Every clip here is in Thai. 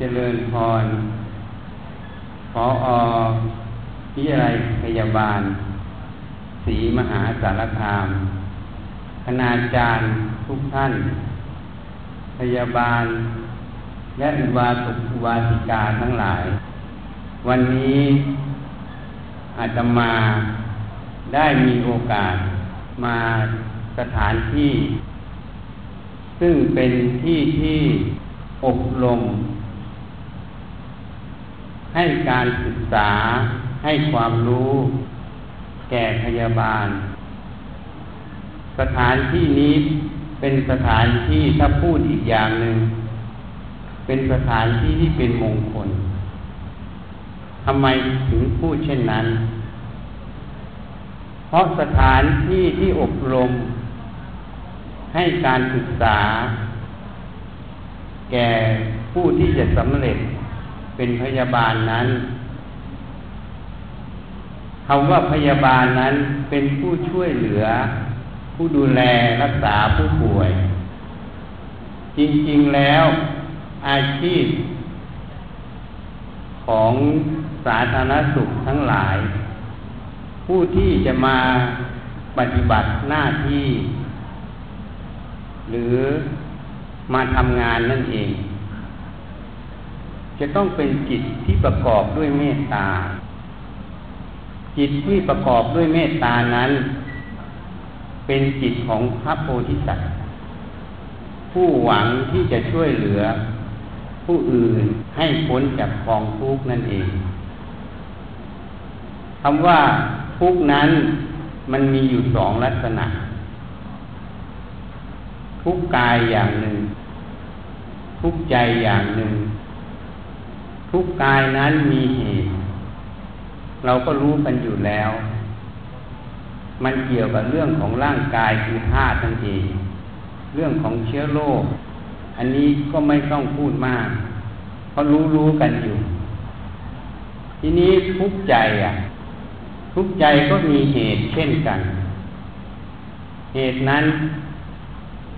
เจริญพรขออวิทยาลัยพยาบาล ศรีมหาสารคาม คณาจารย์ทุกท่าน พยาบาล และอุบาสกอุบาสิกาทั้งหลาย วันนี้อาตมาได้มีโอกาสมาสถานที่ ซึ่งเป็นที่ที่อบรม ให้การศึกษาให้ความรู้แก่พยาบาล สถานที่นี้เป็นสถานที่ถ้าพูดอีกอย่างหนึ่งเป็นสถานที่ที่เป็นมงคลทำไมถึงพูดเช่นนั้น เพราะสถานที่ที่อบรม ให้การศึกษา แก่ผู้ที่จะสำเร็จ เป็นพยาบาลนั้นคำว่าพยาบาลนั้นเป็นผู้ช่วยเหลือ ผู้ดูแลรักษาผู้ป่วย จริงๆแล้วอาชีพ ของสาธารณสุขทั้งหลาย ผู้ที่จะมาปฏิบัติหน้าที่ หรือมาทำงานนั่นเอง จะต้องเป็นจิตที่ประกอบด้วยเมตตา จิตที่ประกอบด้วยเมตตานั้น เป็นจิตของพระโพธิสัตว์ ผู้หวังที่จะช่วยเหลือ ผู้อื่นให้พ้นจากกองทุกข์นั่นเองคำว่าทุกข์นั้นมันมีอยู่สองลักษณะ ทุกกายอย่างหนึ่ง ทุกใจอย่างหนึ่ง ทุกกายนั้นมีเหตุ เราก็รู้กันอยู่แล้ว มันเกี่ยวกับเรื่องของร่างกายคือธาตุนั่นเอง เรื่องของเชื้อโรค อันนี้ก็ไม่ต้องพูดมาก เพราะรู้รู้กันอยู่ ทีนี้ทุกใจอะ ทุกใจก็มีเหตุเช่นกัน เหตุนั้น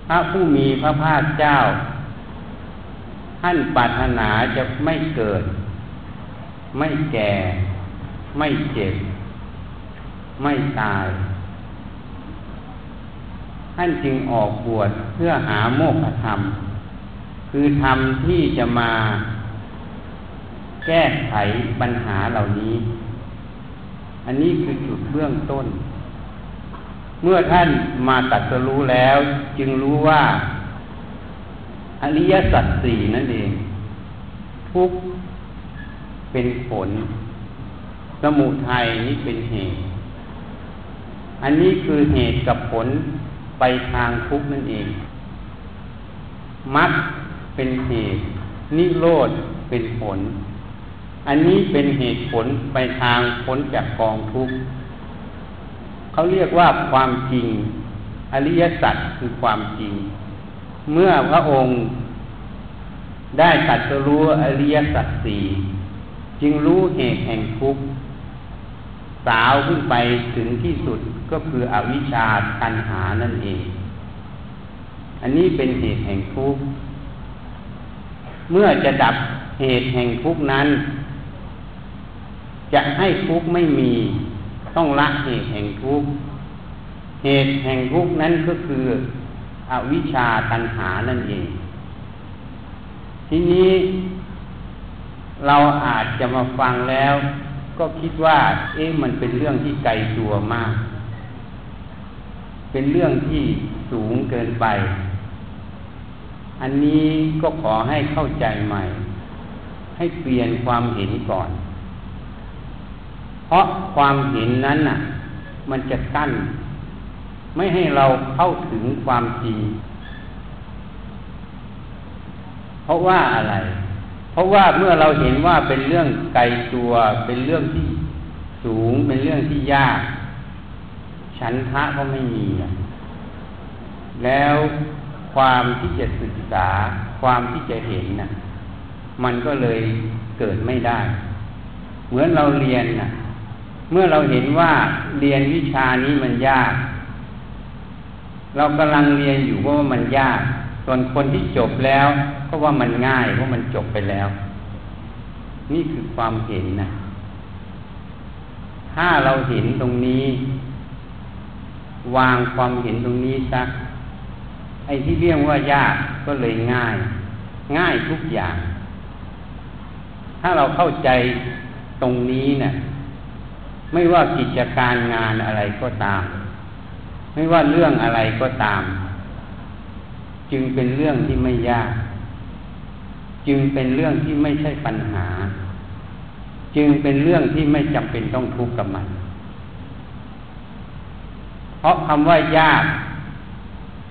พระผู้มีพระภาคเจ้า ท่านปรารถนาจะไม่เกิด ไม่แก่ ไม่เจ็บ ไม่ตาย ท่านจึงออกบวชเพื่อหาโมกขธรรม คือธรรมที่จะมาแก้ไขปัญหาเหล่านี้ อันนี้คือจุดเบื้องต้น เมื่อท่านมาตัดสรู้แล้ว จึงรู้ว่า อริยสัจสี่นั่นเอง ทุกเป็นผล สมุทัยนี้เป็นเหตุ อันนี้คือเหตุกับผลไปทางทุกนั่นเองมรรคเป็นเหตุ นิโรธเป็นผล อันนี้เป็นเหตุผลไปทางพ้นจากกองทุกข์เขาเรียกว่าความจริง อริยสัจคือความจริง เมื่อพระองค์ได้ตัดรู้อริยสัจสี่จึงรู้เหตุแห่งทุกข์สาวขึ้นไปถึงที่สุดก็คืออวิชชาตัณหานั่นเอง อันนี้เป็นเหตุแห่งทุกข์เมื่อจะดับเหตุแห่งทุกข์นั้น จะให้ทุกข์ไม่มีต้องละเหตุแห่งทุกข์เหตุแห่งทุกข์นั้นก็คือ อวิชชาตัณหานั่นเอง ทีนี้เราอาจจะมาฟังแล้ว ก็คิดว่า เอ๊ะมันเป็นเรื่องที่ไกลตัวมาก เป็นเรื่องที่สูงเกินไป อันนี้ก็ขอให้เข้าใจใหม่ ให้เปลี่ยนความเห็นก่อน เพราะความเห็นนั้นน่ะ มันจะกั้น ไม่ให้เราเข้าถึงความจริง เพราะว่าอะไร เพราะว่าเมื่อเราเห็นว่าเป็นเรื่องไกลตัว เป็นเรื่องที่สูง เป็นเรื่องที่ยาก ฉันทะก็ไม่มี แล้วความที่จะศึกษา ความที่จะเห็นนะ่ะ มันก็เลยเกิดไม่ได้ เหมือนเราเรียนนะ่ะ เมื่อเราเห็นว่าเรียนวิชานี้มันยาก เรากำลังเรียนอยู่เพราะว่ามันยาก ส่วนคนที่จบแล้วก็ว่ามันง่ายเพราะมันจบไปแล้ว นี่คือความเห็นนะถ้าเราเห็นตรงนี้ วางความเห็นตรงนี้ซักไอ้ที่เรียกว่ายากก็เลยง่าย ง่ายทุกอย่าง ถ้าเราเข้าใจตรงนี้เนะ่ยไม่ว่ากิจการงานอะไรก็ตาม ไม่ว่าเรื่องอะไรก็ตาม จึงเป็นเรื่องที่ไม่ยาก จึงเป็นเรื่องที่ไม่ใช่ปัญหา จึงเป็นเรื่องที่ไม่จำเป็นต้องทุกข์กับมัน เพราะคำว่ายาก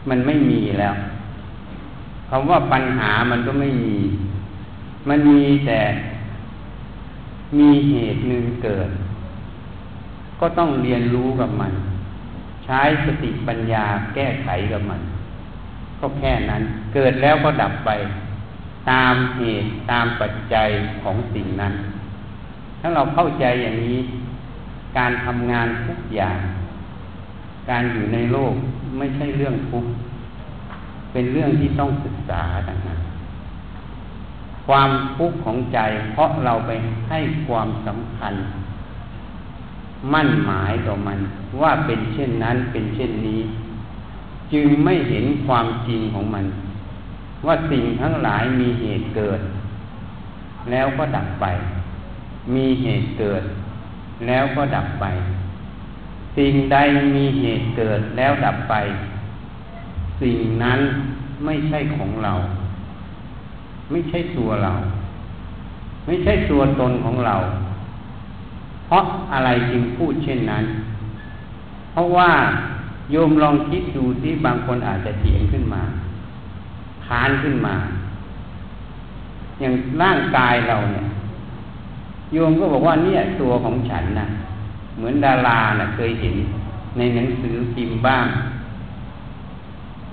มันไม่มีแล้วคำว่าปัญหามันก็ไม่มี มันมีแต่มีเหตุหนึ่งเกิด ก็ต้องเรียนรู้กับมัน ใช้สติปัญญาแก้ไขกับมัน ก็แค่นั้น เกิดแล้วก็ดับไป ตามเหตุตามปัจจัยของสิ่งนั้น ถ้าเราเข้าใจอย่างนี้ การทำงานทุกอย่าง การอยู่ในโลกไม่ใช่เรื่องทุกข์เป็นเรื่องที่ต้องศึกษาต่างหากความทุกข์ของใจ เพราะเราไปให้ความสำคัญ มั่นหมายต่อมัน ว่าเป็นเช่นนั้นเป็นเช่นนี้ จึงไม่เห็นความจริงของมัน ว่าสิ่งทั้งหลายมีเหตุเกิด แล้วก็ดับไป มีเหตุเกิด แล้วก็ดับไป สิ่งใดมีเหตุเกิดแล้วดับไป สิ่งนั้นไม่ใช่ของเรา ไม่ใช่ตัวเรา ไม่ใช่ตัวตนของเรา เพราะอะไรจึงพูดเช่นนั้น เพราะว่าโยมลองคิดดูที่บางคนอาจจะเถียงขึ้นมาพานขึ้นมา อย่างร่างกายเราเนี่ย โยมก็บอกว่าเนี่ยตัวของฉันนะเหมือนดารานะ่ะเคยเห็นในหนังสือพิมพ์บ้าง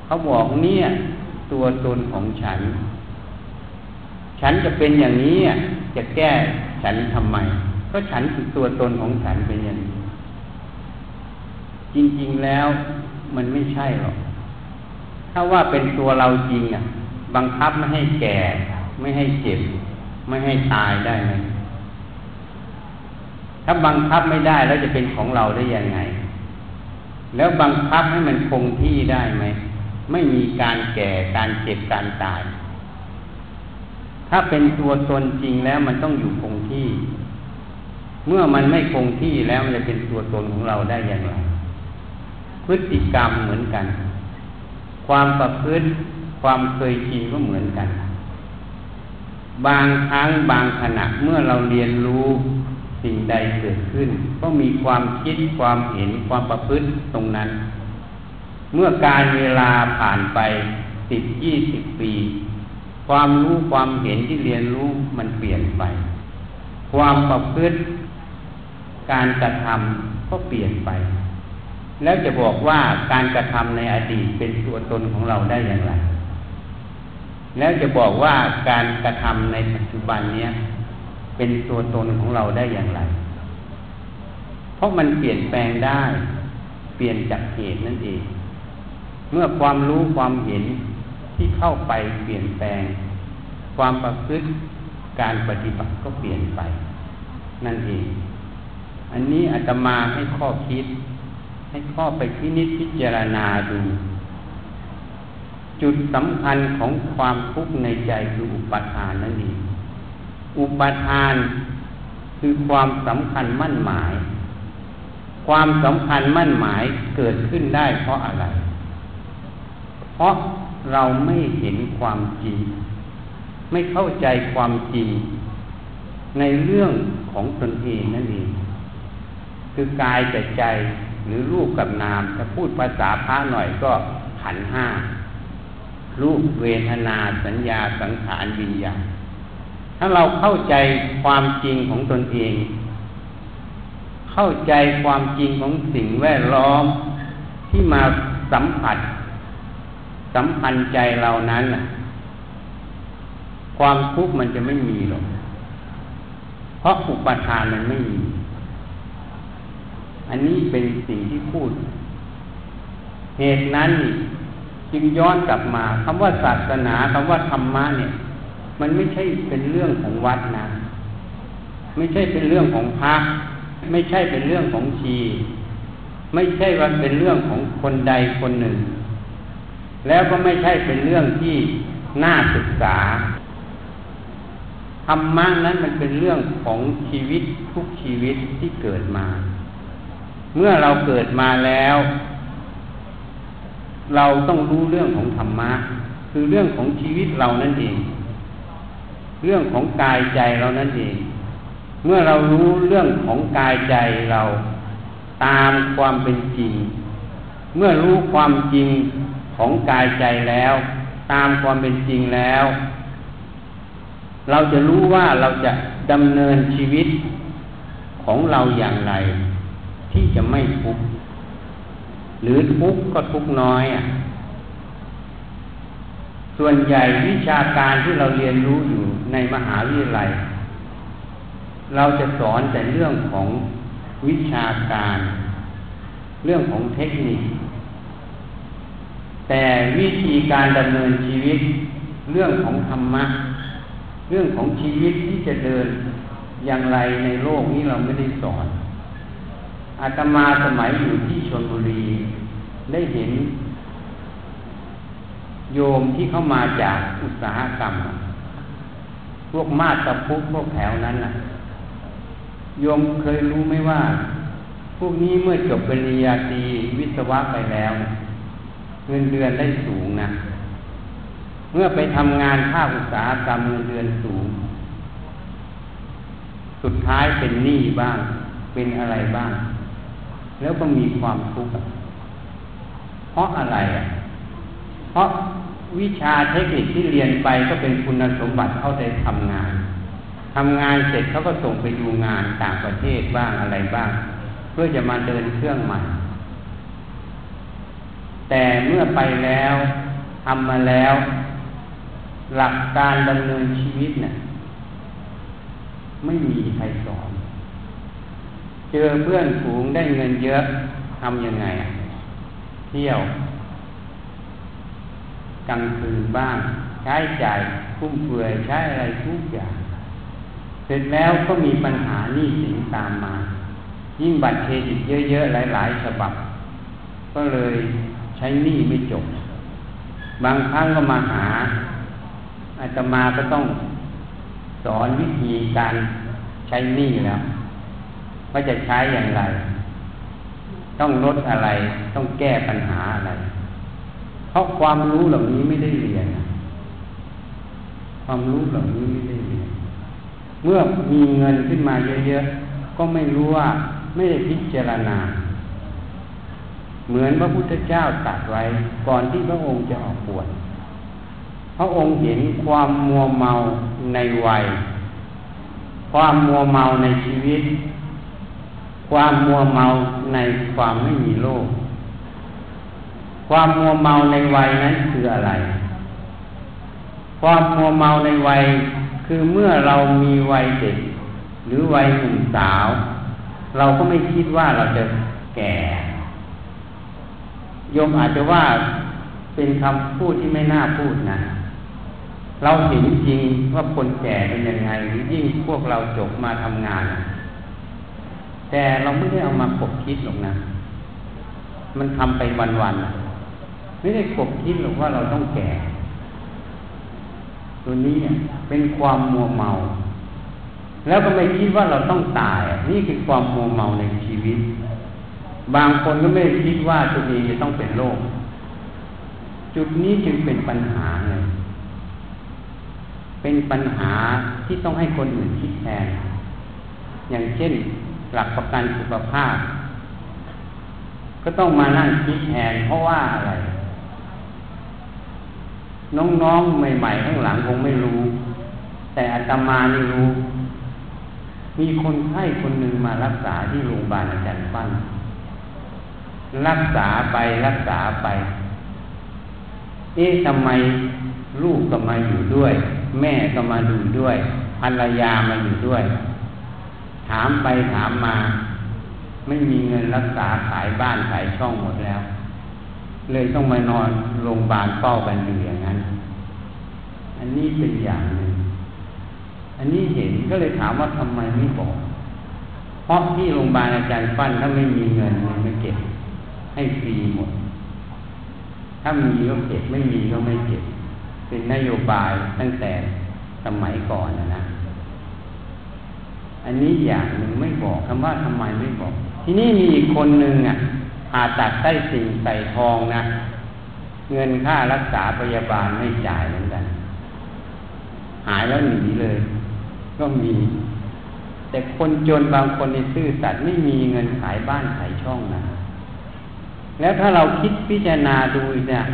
เขาบอกเนี่ย ตัวตนของฉัน ฉันจะเป็นอย่างนี้จะแก้ฉันทำไม ก็ฉันคือตัวตนของฉันเป็นอย่างนี้ จริงๆแล้วมันไม่ใช่หรอก ถ้าว่าเป็นตัวเราจริงอะ บังคับไม่ให้แก่ ไม่ให้เจ็บ ไม่ให้ตายได้ไหมถ้าบังคับไม่ได้แล้วจะเป็นของเราได้ยังไง แล้วบังคับให้มันคงที่ได้ไหม ไม่มีการแก่การเจ็บการตาย ถ้าเป็นตัวตนจริงแล้วมันต้องอยู่คงที่ เมื่อมันไม่คงที่แล้วมันจะเป็นตัวตนของเราได้อย่างไร พฤติกรรมเหมือนกัน ความประพฤติความเคยชินก็เหมือนกัน บางครั้งบางขณะเมื่อเราเรียนรู้สิ่งใดเกิดขึ้น ก็มีความคิดความเห็นความประพฤติตรงนั้น เมื่อการเวลาผ่านไปสิบยี่สิบปี ความรู้ความเห็นที่เรียนรู้มันเปลี่ยนไป ความประพฤติ การกระทำก็เปลี่ยนไป แล้วจะบอกว่าการกระทำในอดีตเป็นตัวตนของเราได้อย่างไร แล้วจะบอกว่าการกระทำในปัจจุบันเนี้ยเป็นตัวตนของเราได้อย่างไร เพราะมันเปลี่ยนแปลงได้ เปลี่ยนจากเหตุนั่นเอง เมื่อความรู้ความเห็นที่เข้าไปเปลี่ยนแปลง ความประพฤติการปฏิบัติก็เปลี่ยนไป นั่นเอง อันนี้อาตมาให้ข้อคิด ให้ข้อไปพินิจพิจารณาดู จุดสำคัญของความทุกข์ในใจคืออุปทานนั่นเองอุปทานคือความสำคัญมั่นหมาย ความสำคัญมั่นหมายเกิดขึ้นได้เพราะอะไร เพราะเราไม่เห็นความจริง ไม่เข้าใจความจริงในเรื่องของตนเองนั่นเอง คือกายกับใจหรือรูปกับนามถ้าพูดภาษาพระหน่อยก็ขันห้ารูปเวทนาสัญญาสังขารวิญญาณถ้าเราเข้าใจความจริงของตนเอง เข้าใจความจริงของสิ่งแวดล้อมที่มาสัมผัสสัมพันธ์ใจเรานั้นความทุกข์มันจะไม่มีหรอกเพราะอุปทานมันไม่มี อันนี้เป็นสิ่งที่พูด เหตุนั้นจึงย้อนกลับมาคำว่าศาสนาคำว่าธรรมะเนี่ย มันไม่ใช่เป็นเรื่องของวัดนะ ไม่ใช่เป็นเรื่องของพระไม่ใช่เป็นเรื่องของชี ไม่ใช่ว่าเป็นเรื่องของคนใดคนหนึ่ง แล้วก็ไม่ใช่เป็นเรื่องที่น่าศึกษาธรรมะนั้นมันเป็นเรื่องของชีวิตทุกชีวิตที่เกิดมา เมื่อเราเกิดมาแล้ว เราต้องรู้เรื่องของธรรมะ คือเรื่องของชีวิตเรานั่นเอง เรื่องของกายใจเรานั่นเอง เมื่อเรารู้เรื่องของกายใจเราตามความเป็นจริง เมื่อรู้ความจริงของกายใจแล้ว ตามความเป็นจริงแล้ว เราจะรู้ว่าเราจะดำเนินชีวิตของเราอย่างไร ที่จะไม่ทุกข์หรือทุกข์ก็ทุกข์น้อยอะส่วนใหญ่วิชาการที่เราเรียนรู้อยู่ในมหาวิทยาลัย เราจะสอนแต่เรื่องของวิชาการ เรื่องของเทคนิค แต่วิธีการดำเนินชีวิต เรื่องของธรรมะ เรื่องของชีวิตที่จะเดินอย่างไรในโลกนี้เราไม่ได้สอน อาตมาสมัยอยู่ที่ชนบุรี ได้เห็น โยมที่เข้ามาจากอุตสาหกรรม พวกมาตะพุกพวกแถวนั้นน่ะ โยมเคยรู้ไหมว่า พวกนี้เมื่อจบปริญญาตรีวิศวะไปแล้ว เงินเดือนได้สูงนะเมื่อไปทำงานภาคอุตสาหกรรมเงินเดือนสูง สุดท้ายเป็นหนี้บ้าง เป็นอะไรบ้าง แล้วก็มีความทุกข์เพราะอะไรอะเพราะวิชาเทคนิคที่เรียนไปก็เป็นคุณสมบัติเข้าได้ทำงานทำงานเสร็จเขาก็ส่งไปดูงานต่างประเทศบ้างอะไรบ้าง เพื่อจะมาเดินเครื่องใหม่แต่เมื่อไปแล้วทำมาแล้ว หลักการดำเนินชีวิตเนี่ยไม่มีใครสอน จอเพื่อนฝูงได้เงินเยอะทำยังไง เที่ยวกลางคืนบ้าง ใช้จ่ายคุ้มเฟือยใช้อะไรทุกอย่าง เสร็จแล้วก็มีปัญหาหนี้สินตามมา ยิ่งบัตรเครดิตเยอะ ๆ หลายๆฉบับ ก็เลยใช้หนี้ไม่จบ บางครั้งก็มาหาอาตมาก็ต้องสอนวิธีการใช้หนี้แล้ว ว่าจะใช้อย่างไร ต้องลดอะไร ต้องแก้ปัญหาอะไร เพราะความรู้เหล่านี้ไม่ได้เรียน ความรู้เหล่านี้ไม่ได้เรียน เมื่อมีเงินขึ้นมาเยอะๆ ก็ไม่รู้ว่าไม่ได้พิจารณา เหมือนพระพุทธเจ้าตรัสไว้ ก่อนที่พระองค์จะออกบวชพระองค์เห็นความมัวเมาในวัย ความมัวเมาในชีวิต ความมัวเมาในความไม่มีโลก ความมัวเมาในวัยนั้นคืออะไร ความมัวเมาในวัยคือเมื่อเรามีวัยเด็ก หรือวัยหนุ่มสาว เราก็ไม่คิดว่าเราจะแก่โยมอาจจะว่าเป็นคำพูดที่ไม่น่าพูดนะเราเห็นจริงว่าคนแก่เป็นยังไงหรือยิ่งพวกเราจบมาทำงาน แต่เราไม่ได้เอามาคบคิดหรอกนะ มันทำไปวันๆไม่ได้คบคิดหรอกว่าเราต้องแก่ ตัวนี้เป็นความมัวเมา แล้วก็ไม่คิดว่าเราต้องตาย นี่คือความมัวเมาในชีวิต บางคนก็ไม่คิดว่าตัวเองจะต้องเป็นโรคจุดนี้จึงเป็นปัญหาเลย เป็นปัญหาที่ต้องให้คนอื่นคิดแทน อย่างเช่น หลักประกันสุขภาพ ก็ต้องมานั่งคิดแทนเพราะว่าอะไร น้องๆ ใหม่ๆ ข้างหลังคงไม่รู้ แต่อาตมานี่รู้ มีคนไข้คนหนึ่งมารักษาที่โรงพยาบาลอาจารย์ฟันรักษาไปรักษาไป เอ๊ะทำไมลูกก็มาอยู่ด้วย แม่ก็มาดูด้วยภรรยามาอยู่ด้วย ถามไปถามมา ไม่มีเงินรักษาขายบ้านขายช่องหมดแล้ว เลยต้องมานอนโรงพยาบาลเฝ้ากันอยู่อย่างนั้น อันนี้เป็นอย่างหนึ่งอันนี้เห็นก็เลยถามว่าทำไมไม่บอก เพราะที่โรงพยาบาลอาจารย์ฟันถ้าไม่มีเงินไม่เก็บ ให้ฟรีหมด ถ้ามีก็เก็บไม่มีก็ไม่เก็บ เป็นนโยบายตั้งแต่สมัยก่อนนะนะ อันนี้อย่างหนึ่งไม่บอกคำว่าทำไมไม่บอก ที่นี่มีอีกคนหนึ่งอะผ่าตัดใต้สิ่งใส่ทองนะ เงินค่ารักษาพยาบาลไม่จ่ายเหมือนกัน หายแล้วหนีเลย ก็มี แต่คนจนบางคนในซื่อสัตย์ไม่มีเงินขายบ้านขายช่องนะ แล้วถ้าเราคิดพิจารณาดูเนี่ย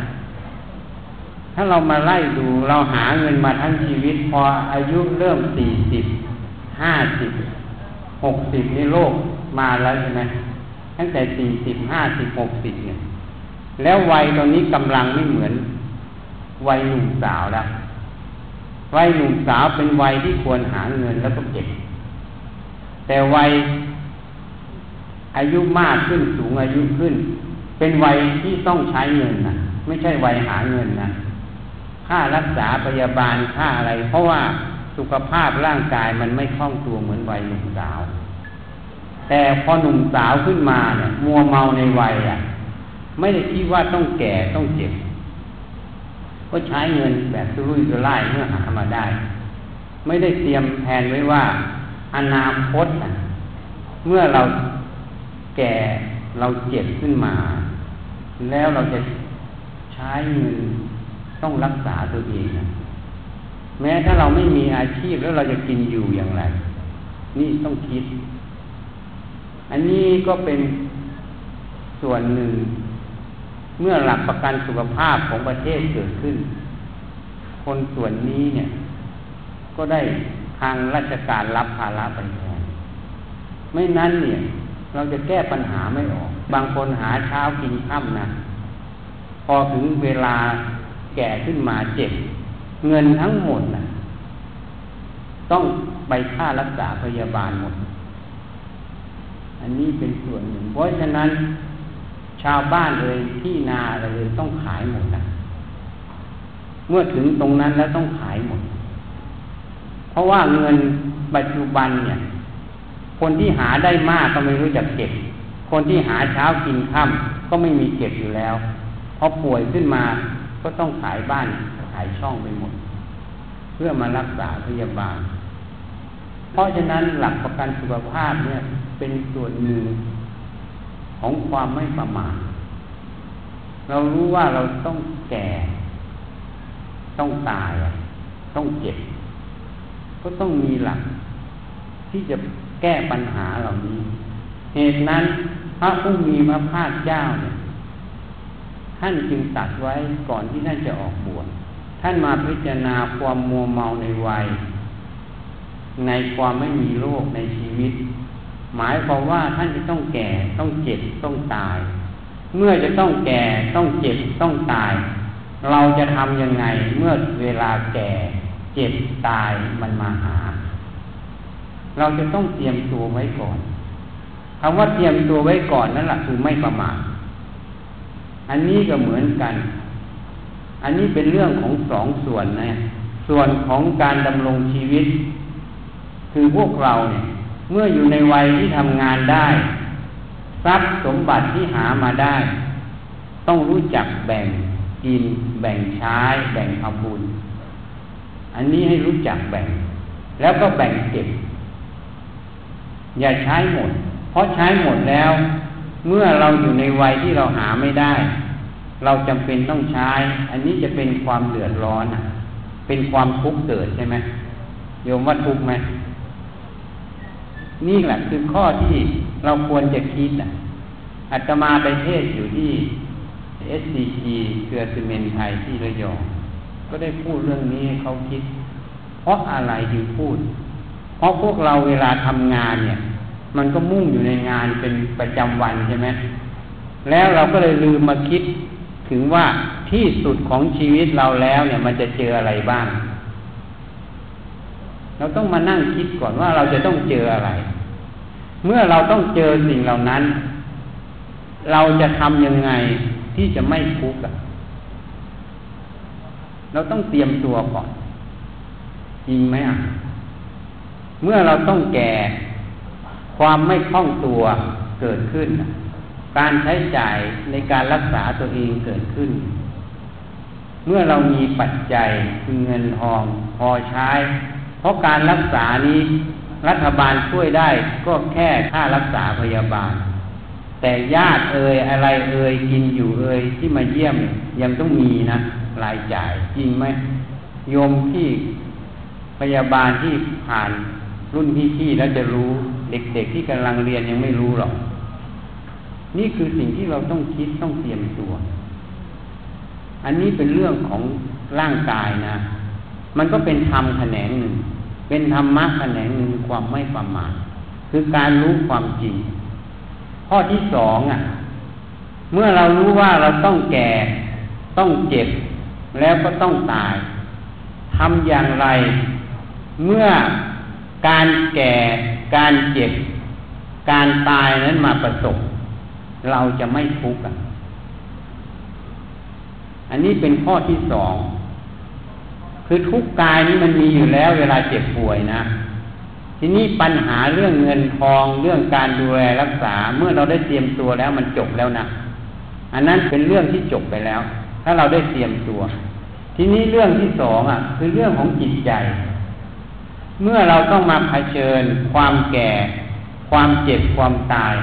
ถ้าเรามาไล่ดูเราหาเงินมาทั้งชีวิต พออายุเริ่มสี่สิบ ห้าสิบหกสิบในโลกมาแล้วใช่ไหมตั้งแต่สี่สิบห้าสิบหกสิบเนี่ย แล้ววัยตอนนี้กำลังไม่เหมือน วัยหนุ่มสาวแล้ววัยหนุ่มสาวเป็นวัยที่ควรหาเงินแล้วก็เก็บ แต่วัยอายุมากขึ้นสูงอายุขึ้น เป็นวัยที่ต้องใช้เงินนะไม่ใช่วัยหาเงินนะค่ารักษาพยาบาลค่าอะไร เพราะว่า สุขภาพร่างกายมันไม่คล่องตัวเหมือนวัยหนุ่มสาว แต่พอหนุ่มสาวขึ้นมาเนี่ยมัวเมาในวัยอะ ไม่ได้คิดว่าต้องแก่ต้องเจ็บ ก็ใช้เงินแบบสุรุ่ยสุร่ายเมื่อหามาได้ ไม่ได้เตรียมแผนไว้ว่าอนาคตเมื่อเราแก่เราเจ็บขึ้นมา แล้วเราจะใช้เงินต้องรักษาตัวเอง แม้ถ้าเราไม่มีอาชีพแล้วเราจะกินอยู่อย่างไร นี่ต้องคิด อันนี้ก็เป็นส่วนหนึ่ง เมื่อหลักประกันสุขภาพของประเทศเกิดขึ้น คนส่วนนี้เนี่ย ก็ได้ทางราชการรับภาระไปแทนไม่นั้นเนี่ย เราจะแก้ปัญหาไม่ออก บางคนหาเช้ากินค่ำนะพอถึงเวลาแก่ขึ้นมาเจ็บ เงินทั้งหมดนะต้องไปค่ารักษาพยาบาลหมด อันนี้เป็นส่วนหนึ่ง เพราะฉะนั้น ชาวบ้านเลยที่นาเลยต้องขายหมดนะเมื่อถึงตรงนั้นแล้วต้องขายหมด เพราะว่าเงินปัจจุบันเนี่ย คนที่หาได้มากก็ไม่รู้จักเก็บ คนที่หาเช้ากินค่ำก็ไม่มีเก็บอยู่แล้วพอป่วยขึ้นมาก็ต้องขายบ้าน ขายช่องไปหมด เพื่อมารักษาพยาบาล เพราะฉะนั้นหลักประกันสุขภาพเนี่ยเป็นส่วนหนึ่งของความไม่ประมาทเรารู้ว่าเราต้องแก่ ต้องตาย ต้องเจ็บ ก็ต้องมีหลัก ที่จะแก้ปัญหาเหล่านี้ เหตุนั้นพระผู้มีพระภาคเจ้าเนี่ยท่านจึงตัดไว้ก่อนที่ท่านจะออกบวช ท่านมาพิจารณาความมัวเมาในวัย ในความไม่มีโลกในชีวิต หมายความว่าท่านจะต้องแก่ต้องเจ็บต้องตาย เมื่อจะต้องแก่ต้องเจ็บต้องตาย เราจะทำยังไงเมื่อเวลาแก่เจ็บตายมันมาหา เราจะต้องเตรียมตัวไว้ก่อนคำว่าเตรียมตัวไว้ก่อนนั่นแหละคือไม่ประมาทอันนี้ก็เหมือนกัน อันนี้เป็นเรื่องของสองส่วนนะ ส่วนของการดำรงชีวิต คือพวกเราเนี่ยเมื่ออยู่ในวัยที่ทำงานได้ ทรัพย์สมบัติที่หามาได้ ต้องรู้จักแบ่งกิน แบ่งใช้ แบ่งทำบุญ อันนี้ให้รู้จักแบ่ง แล้วก็แบ่งเก็บ อย่าใช้หมด เพราะใช้หมดแล้ว เมื่อเราอยู่ในวัยที่เราหาไม่ได้ เราจำเป็นต้องใช้ อันนี้จะเป็นความเดือดร้อนเป็นความทุกข์เกิดใช่ไหมโยมว่าทุกข์ไหมนี่แหละคือข้อที่เราควรจะคิดอะอาตมาไปเทศอยู่ที่ SCG เครือซีเมนไทยที่ระยอง ก็ได้พูดเรื่องนี้ให้เขาคิด เพราะอะไรถึงพูด เพราะพวกเราเวลาทำงานเนี่ย มันก็มุ่งอยู่ในงานเป็นประจำวันใช่ไหมแล้วเราก็เลยลืมมาคิด ถึงว่าที่สุดของชีวิตเราแล้วเนี่ย มันจะเจออะไรบ้าง เราต้องมานั่งคิดก่อนว่าเราจะต้องเจออะไร เมื่อเราต้องเจอสิ่งเหล่านั้น เราจะทำยังไงที่จะไม่ทุกข์เราต้องเตรียมตัวก่อนจริงไหมอะ เมื่อเราต้องแก่ ความไม่คล่องตัวเกิดขึ้น การใช้จ่ายในการรักษาตัวเองเกิดขึ้น เมื่อเรามีปัจจัยคือเงินทองพอใช้ เพราะการรักษานี้รัฐบาลช่วยได้ก็แค่ค่ารักษาพยาบาล แต่ญาติเอ่ยอะไรเอ่ยกินอยู่เอ่ยที่มาเยี่ยมยังต้องมีนะรายจ่ายจริงไหมโยมที่พยาบาลที่ผ่านรุ่นพี่ๆแล้วจะรู้ เด็กๆที่กำลังเรียนยังไม่รู้หรอก นี่คือสิ่งที่เราต้องคิดต้องเตรียมตัว อันนี้เป็นเรื่องของร่างกายนะ มันก็เป็นธรรมแขนงหนึ่ง เป็นธรรมะแขนงหนึ่งความไม่ประมาทคือการรู้ความจริง ข้อที่สองอะ เมื่อเรารู้ว่าเราต้องแก่ ต้องเจ็บ แล้วก็ต้องตายทำอย่างไร เมื่อการแก่ การเจ็บ การตายนั้นมาประสบ เราจะไม่ทุกข์อันนี้เป็นข้อที่สอง คือทุกกายนี้มันมีอยู่แล้ว เวลาเจ็บป่วยนะ ทีนี้ปัญหาเรื่องเงินทองเรื่องการดูแลรักษาเมื่อเราได้เตรียมตัวแล้วมันจบแล้วนะอันนั้นเป็นเรื่องที่จบไปแล้ว ถ้าเราได้เตรียมตัว ทีนี้เรื่องที่สองอะ คือเรื่องของจิตใจ เมื่อเราต้องมาเผชิญ ความแก่ ความเจ็บความตาย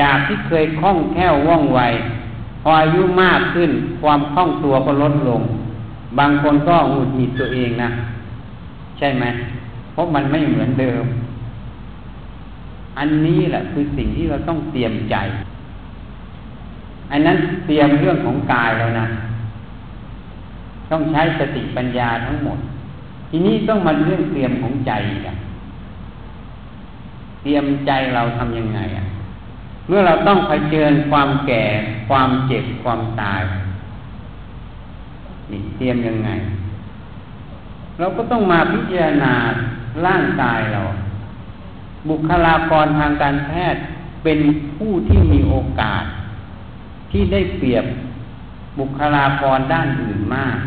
จากที่เคยคล่องแคล่วว่องไว พออายุมากขึ้นความคล่องตัวก็ลดลง บางคนก็หงุดหงิดตัวเองนะ ใช่ไหมเพราะมันไม่เหมือนเดิม อันนี้แหละคือสิ่งที่เราต้องเตรียมใจ อันนั้นเตรียมเรื่องของกายแล้วนะ ต้องใช้สติปัญญาทั้งหมด ทีนี้ต้องมาเรื่องเตรียมของใจกันเตรียมใจเราทำยังไงอะ เมื่อเราต้องเผชิญความแก่ ความเจ็บ ความตายนี่เตรียมยังไง เราก็ต้องมาพิจารณาร่างกายเรา บุคลากรทางการแพทย์เป็นผู้ที่มีโอกาส ที่ได้เปรียบบุคลากรด้านอื่นมาก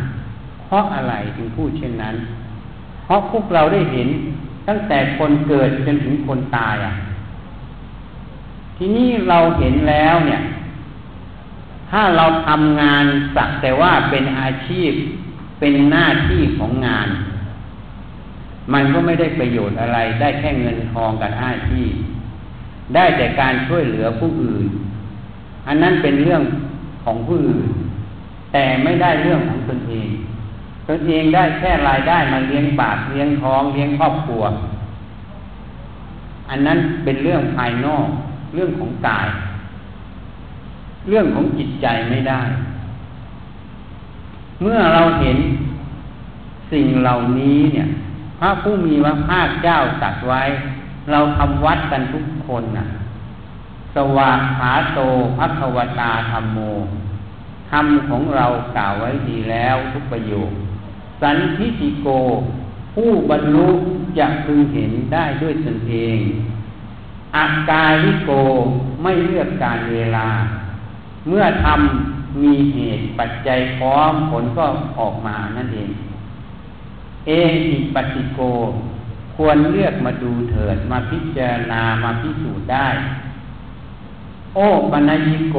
เพราะอะไรถึงพูดเช่นนั้น เพราะพวกเราได้เห็นตั้งแต่คนเกิดจนถึงคนตายอะ ทีนี้เราเห็นแล้วเนี่ย ถ้าเราทำงานสักแต่ว่าเป็นอาชีพเป็นหน้าที่ของงาน มันก็ไม่ได้ประโยชน์อะไร ได้แค่เงินทองกับหน้าที่ ได้แต่การช่วยเหลือผู้อื่น อันนั้นเป็นเรื่องของผู้อื่น แต่ไม่ได้เรื่องของตนเองตนเองได้แค่รายได้มาเลี้ยงปากเลี้ยงท้องเลี้ยงครอบครัว อันนั้นเป็นเรื่องภายนอก เรื่องของกาย เรื่องของจิตใจไม่ได้ เมื่อเราเห็นสิ่งเหล่านี้เนี่ย พระผู้มีพระภาคเจ้าตัดไว้ เราทำวัดกันทุกคนนะสวากขาโตพัทวตาธรรมโมธรรมของเรากล่าวไว้ดีแล้วทุกประโยค สันทิติโก ผู้บรรลุจะพึงเห็นได้ด้วยตนเอง อากาลิโกไม่เลือกการเวลา เมื่อทำมีเหตุปัจจัยพร้อมผลก็ออกมานั่นเอง เอหิปติโก ควรเลือกมาดูเถิดมาพิจารณามาพิสูจน์ได้ โอปัญญิโก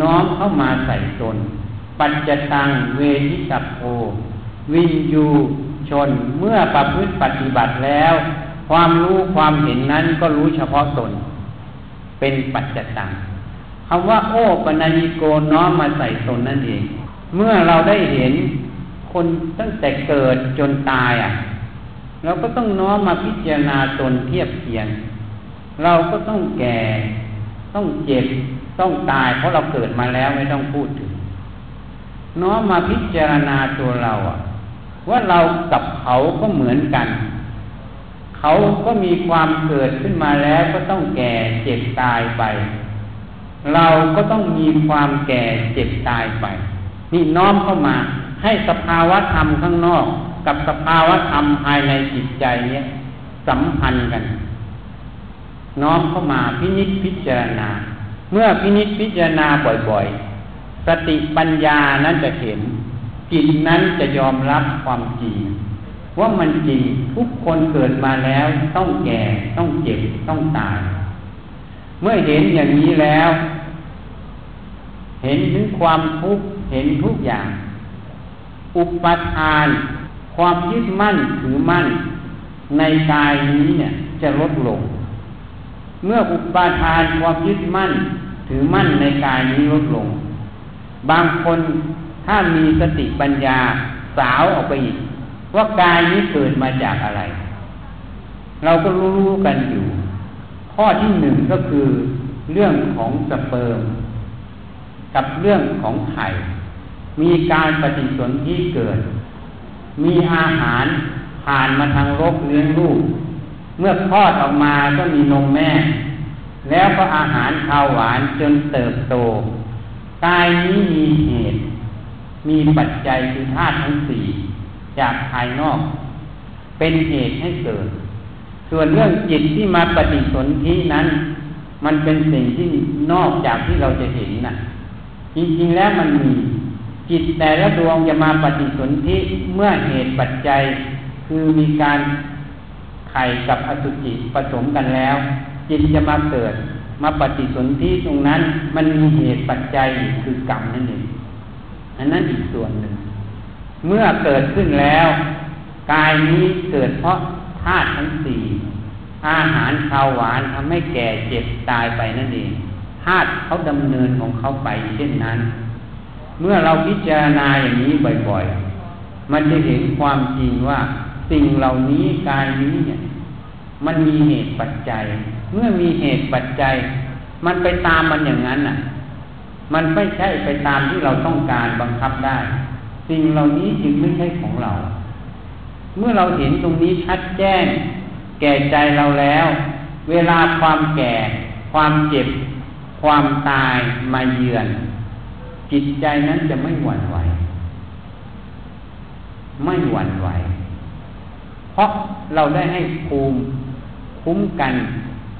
น้อมเข้ามาใส่ตน ปัจจตังเวทิสัพโภวินยูชนเมื่อประพฤติปฏิบัติแล้ว ความรู้ความเห็นนั้นก็รู้เฉพาะตน เป็นปัจจตังคำว่า โอปนัญิโกน้อมมาใส่ตนนั่นเอง เมื่อเราได้เห็นคนตั้งแต่เกิดจนตายอะ เราก็ต้องน้อมมาพิจารณาตนเทียบเทียง เราก็ต้องแก่ ต้องเจ็บ ต้องตาย เพราะเราเกิดมาแล้วไม่ต้องพูดถึง น้อมมาพิจารณาตัวเราอะ ว่าเรากับเขาก็เหมือนกัน เขาก็มีความเกิดขึ้นมาแล้วก็ต้องแก่เจ็บตายไป เราก็ต้องมีความแก่เจ็บตายไป นี่น้อมเข้ามา ให้สภาวะธรรมข้างนอก กับสภาวะธรรมภายในจิตใจเนี้ยสัมพันธ์กัน น้อมเข้ามาพินิจพิจารณา เมื่อพินิจพิจารณาบ่อยๆ สติปัญญานั้นจะเห็นจิตนั้นจะยอมรับความจริง ว่ามันจริงทุกคนเกิดมาแล้วต้องแก่ต้องเจ็บต้องตาย เมื่อเห็นอย่างนี้แล้ว เห็นถึงความทุกข์เห็นทุกอย่าง อุปทาน ความยึดมั่นถือมั่น ในกายนี้เนี่ยจะลดลง เมื่ออุปทานความยึดมั่น ถือมั่นในกายนี้ลดลง บางคนถ้ามีสติปัญญาสาวออกไปอีก ว่ากายนี้เกิดมาจากอะไร เราก็รู้กันอยู่ ข้อที่หนึ่งก็คือเรื่องของสเปิร์มกับเรื่องของไข่ มีการปฏิสนธิเกิด มีอาหารผ่านมาทางรกเลี้ยงลูก เมื่อคลอดออกมาก็มีนมแม่ แล้วก็อาหารข้าวหวานจนเติบโตกายนี้มีเหตุ มีปัจจัยคือธาตุทั้งสี่ จากภายนอก เป็นเหตุให้เกิด ส่วนเรื่องจิตที่มาปฏิสนธินั้น มันเป็นสิ่งที่นอกจากที่เราจะเห็นนะ่ะจริงๆแล้วมันมีจิตแต่ละดวงจะมาปฏิสนธิเมื่อเหตุปัจจัย คือมีการไข่กับอสุจิผสมกันแล้ว จิตจะมาเกิด มาปฏิสนธิตรงนั้น มันมีเหตุปัจจัยคือกรรมนั่นเองอันนั้นอีกส่วนหนึ่ง เมื่อเกิดขึ้นแล้ว กายนี้เกิดเพราะธาตุทั้งสี่อาหารข้าวหวานทำให้แก่เจ็บตายไปนั่นเองธาตุเขาดำเนินของเขาไปเช่นนั้น เมื่อเราพิจารณาอย่างนี้บ่อยๆ มันจะเห็นความจริงว่าสิ่งเหล่านี้กายนี้เนี่ยมันมีเหตุปัจจัย เมื่อมีเหตุปัจจัย มันไปตามมันอย่างนั้นน่ะ มันไม่ใช่ไปตามที่เราต้องการบังคับได้ สิ่งเหล่านี้จึงไม่ใช่ของเรา เมื่อเราเห็นตรงนี้ชัดแจ้ง แก่ใจเราแล้ว เวลาความแก่ ความเจ็บ ความตายมาเยือน จิตใจนั้นจะไม่หวั่นไหว ไม่หวั่นไหว เพราะเราได้ให้ภูมิคุ้มกัน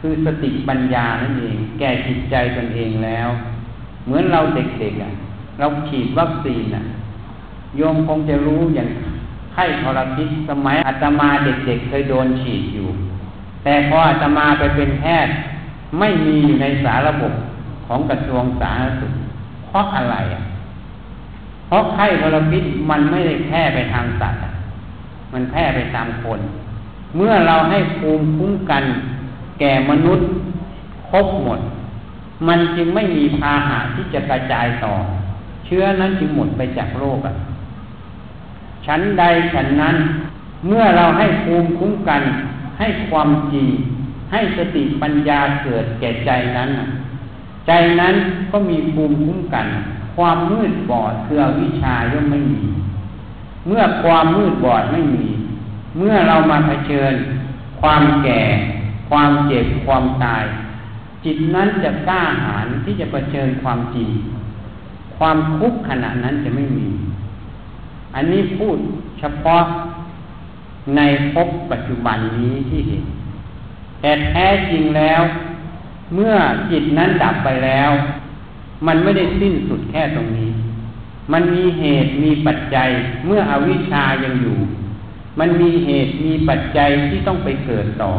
คือสติปัญญานั่นเอง แก่จิตใจตนเองแล้ว เหมือนเราเด็กๆอะ เราฉีดวัคซีนอะ โยมคงจะรู้อย่างไข้ทรพิษสมัยอาตมาเด็กๆเคยโดนฉีดอยู่ แต่พออาตมาไปเป็นแพทย์ไม่มีอยู่ในสารระบบของกระทรวงสาธารณสุขเพราะอะไรอะเพราะไข้ทรพิษมันไม่ได้แพร่ไปทางสัตว์มันแพร่ไปตามคน เมื่อเราให้ภูมิคุ้มกัน แก่มนุษย์ครบหมด มันจึงไม่มีพาหะที่จะกระจายต่อ เชื้อนั้นจึงหมดไปจากโลกอะ ฉันใดฉันนั้น เมื่อเราให้ภูมิคุ้มกัน ให้ความจริง ให้สติปัญญาเกิดแก่ใจนั้น ใจนั้นก็มีภูมิคุ้มกัน ความมืดบอดคือวิชาย่อมไม่มี เมื่อความมืดบอดไม่มี เมื่อเรามาเผชิญ ความแก่ ความเจ็บความตาย จิตนั้นจะกล้าหาญที่จะเผชิญความจริง ความทุกข์ขณะนั้นจะไม่มี อันนี้พูดเฉพาะในภพปัจจุบันนี้ที่เห็น แต่แท้จริงแล้ว เมื่อจิตนั้นดับไปแล้ว มันไม่ได้สิ้นสุดแค่ตรงนี้ มันมีเหตุมีปัจจัยเมื่ออวิชชายังอยู่ มันมีเหตุมีปัจจัยที่ต้องไปเกิดต่อ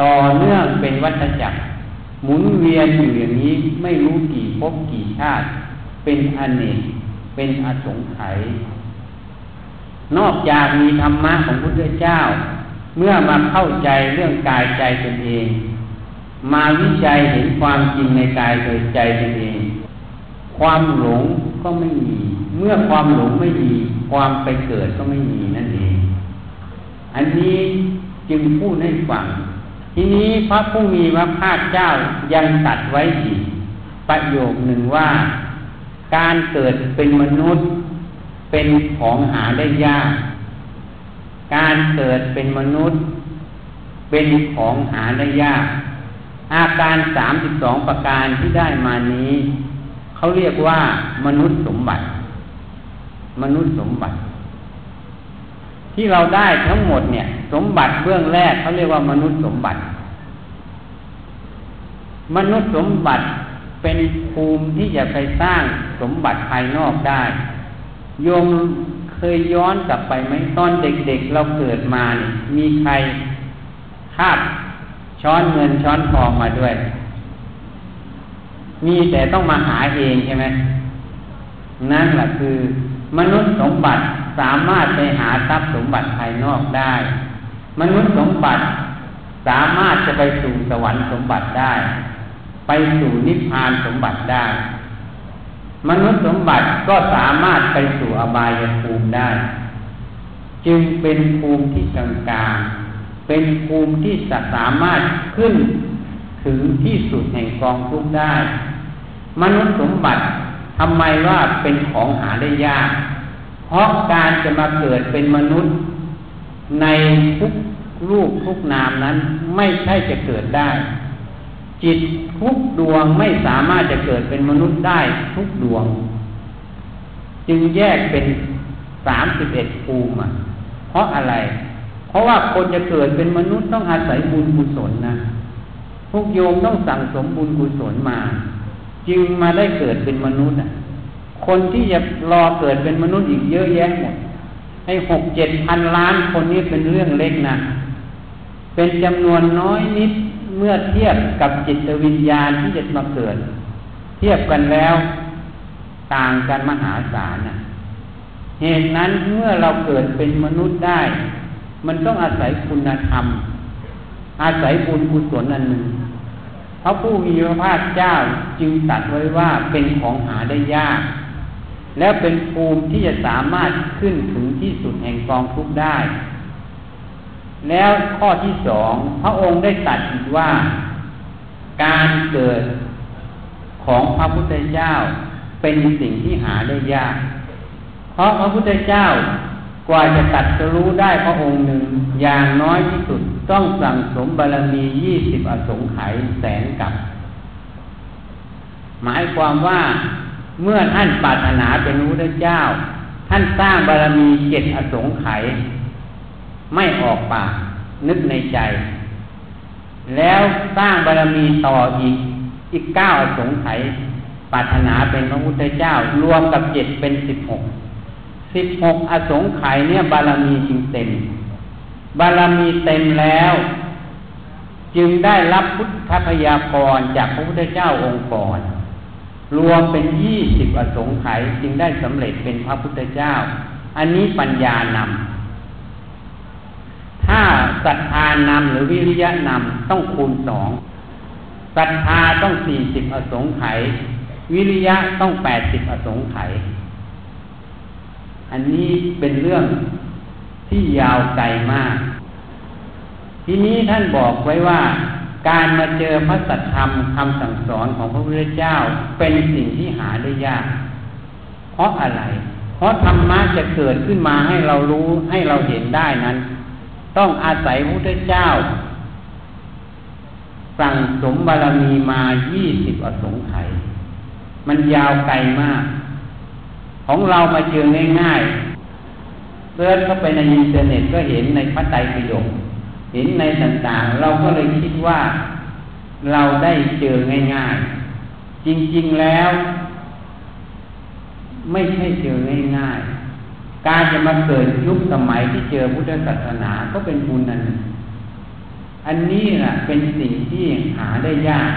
ต่อเนื่องเป็นวัฏจักร หมุนเวียนอยู่อย่างนี้ไม่รู้กี่ภพกี่ชาติ เป็นอเนก เป็นอสงไขยนอกจากมีธรรมะของพระพุทธเจ้า เมื่อมาเข้าใจเรื่องกายใจตนเอง มาวิจัยเห็นความจริงในกายโดยใจตนเอง ความหลงก็ไม่มี เมื่อความหลงไม่มี ความไปเกิดก็ไม่มีนั่นเอง อันนี้จึงพูดให้ฟัง ทีนี้พระผู้มีพระภาคเจ้ายังตัดไว้อีกประโยคหนึ่งว่า การเกิดเป็นมนุษย์เป็นของหาได้ยาก การเกิดเป็นมนุษย์ เป็นของหาได้ยาก อาการสามสิบสองประการที่ได้มานี้ เขาเรียกว่ามนุษย์สมบัติ มนุษย์สมบัติ ที่เราได้ทั้งหมดเนี่ย สมบัติเบื้องแรกเขาเรียกว่ามนุษย์สมบัติ มนุษย์สมบัติ เป็นภูมิที่จะไปสร้างสมบัติภายนอกได้ โยมเคยย้อนกลับไปไหมตอนเด็กๆเราเกิดมาเนี่ยมีใครคาบช้อนเงินช้อนทองมาด้วย มีแต่ต้องมาหาเองใช่ไหมนั่นแหละคือ มนุษย์สมบัติสามารถไปหาทรัพย์สมบัติภายนอกได้ มนุษย์สมบัติสามารถจะไปสู่สวรรค์สมบัติได้ ไปสู่นิพพานสมบัติได้ มนุษย์สมบัติก็สามารถไปสู่อบายภูมิได้ จึงเป็นภูมิที่กลางกลางเป็นภูมิที่จะสามารถขึ้นถึงที่สุดแห่งกองทุกข์ได้ มนุษย์สมบัติทำไมว่าเป็นของหาได้ยาก เพราะการจะมาเกิดเป็นมนุษย์ ในทุกรูปทุกนามนั้นไม่ใช่จะเกิดได้ จิตทุกดวงไม่สามารถจะเกิดเป็นมนุษย์ได้ทุกดวง จึงแยกเป็นสามสิบเอ็ดภูมิเพราะอะไร เพราะว่าคนจะเกิดเป็นมนุษย์ต้องอาศัยบุญกุศลนะพวกโยมต้องสั่งสมบุญกุศลมา จึงมาได้เกิดเป็นมนุษย์คนที่จะรอเกิดเป็นมนุษย์อีกเยอะแยะหมดให้หกเจ็ดพันล้านคนนี้เป็นเรื่องเล็กนะเป็นจำนวนน้อยนิด เมื่อเทียบกับจิตวิญญาณที่จะมาเกิด เทียบกันแล้ว ต่างกันมหาศาลนะเหตุนั้นเมื่อเราเกิดเป็นมนุษย์ได้ มันต้องอาศัยคุณธรรม อาศัยบุญกุศลอันหนึ่งพระผู้มีพระภาคเจ้าจึงตัดไว้ว่าเป็นของหาได้ยาก แล้วเป็นภูมิที่จะสามารถขึ้นถึงที่สุดแห่งกองทุกข์ได้ แล้วข้อที่สองพระองค์ได้ตัดอีกว่า การเกิดของพระพุทธเจ้าเป็นสิ่งที่หาได้ยาก เพราะพระพุทธเจ้ากว่าจะตัดจะรู้ได้พระองค์หนึ่งอย่างน้อยที่สุดต้องสั่งสมบารมียี่สิบอสงไขยแสนกับ หมายความว่าเมื่อท่านปรารถนาเป็นพระพุทธเจ้า ท่านสร้างบารมีเจ็ดอสงไขย ไม่ออกปากนึกในใจ แล้วสร้างบารมีต่ออีก อีกเก้าสงไขยปรารถนาเป็นพระพุทธเจ้ารวมกับเจ็ดเป็นสิบหกสิบหกอสงไขยเนี่ยบารมีจึงเต็ม บารมีเต็มแล้ว จึงได้รับพุทธพยากรจากพระพุทธเจ้าองค์ก่อนรวมเป็นยี่สิบอสงไขยจึงได้สำเร็จเป็นพระพุทธเจ้า อันนี้ปัญญานำ ถ้าศรัทธานำหรือวิริยะนำต้องคูณสองศรัทธาต้องสี่สิบอสงไขยวิริยะต้องแปดสิบอสงไขยอันนี้เป็นเรื่องที่ยาวไกลมาก ทีนี้ท่านบอกไว้ว่า การมาเจอพระสัทธรรมคำสั่งสอนของพระพุทธเจ้าเป็นสิ่งที่หาได้ยาก เพราะอะไร เพราะธรรมะจะเกิดขึ้นมาให้เรารู้ให้เราเห็นได้นั้น ต้องอาศัยพระพุทธเจ้า สั่งสมบารมีมายี่สิบอสงไขยมันยาวไกลมาก ของเรามาเจอง่ายๆเสิร์ชเข้าไปในอินเทอร์เน็ตก็เห็นในพระไตรปิฎกเห็นในต่างๆ เราก็เลยคิดว่าเราได้เจอง่ายๆ จริงๆแล้ว ไม่ใช่เจอง่ายๆ การจะมาเกิดยุคสมัยที่เจอพุทธศาสนาก็เป็นบุญนันอันนี้แหละเป็นสิ่งที่หาได้ยาก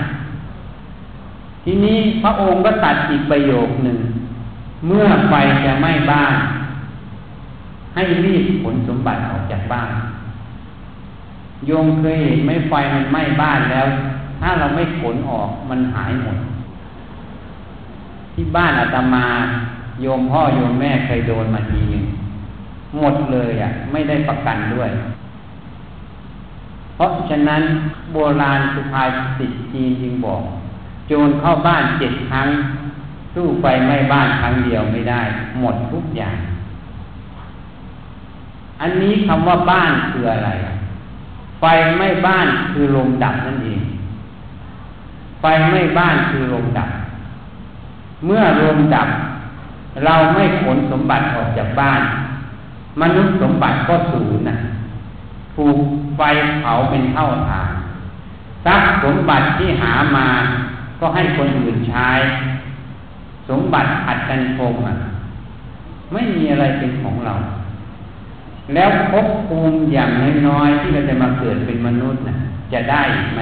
ทีนี้พระองค์ก็ตัดอีกประโยคหนึ่ง เมื่อไฟจะไหม้บ้าน ให้รีบขนสมบัติออกจากบ้าน โยมเคยเห็นไหมไฟมันไหม้บ้านแล้ว ถ้าเราไม่ขนออกมันหายหมด ที่บ้านอาตมา โยมพ่อโยมแม่เคยโดนมาทีหนึ่งหมดเลยอะ ไม่ได้ประกันด้วย เพราะฉะนั้นโบราณสุภาษิตจีนจึงบอก โจรเข้าบ้านเจ็ดครั้ง สู้ไฟไม้บ้านครั้งเดียวไม่ได้ หมดทุกอย่าง อันนี้คำว่าบ้านคืออะไรไฟไม้บ้านคือลมดับนั่นเองไฟไม้บ้านคือลมดับ เมื่อลมดับ เราไม่ขนสมบัติออกจากบ้าน มนุษย์สมบัติก็สูญนะถูกไฟเผาเป็นเท่าทานทรัพย์สมบัติที่หามาก็ให้คนอื่นใช้ สมบัติผัดกันโกงอะ ไม่มีอะไรเป็นของเรา แล้วภพภูมิอย่างน้อยๆที่เราจะมาเกิดเป็นมนุษย์นะจะได้ไหม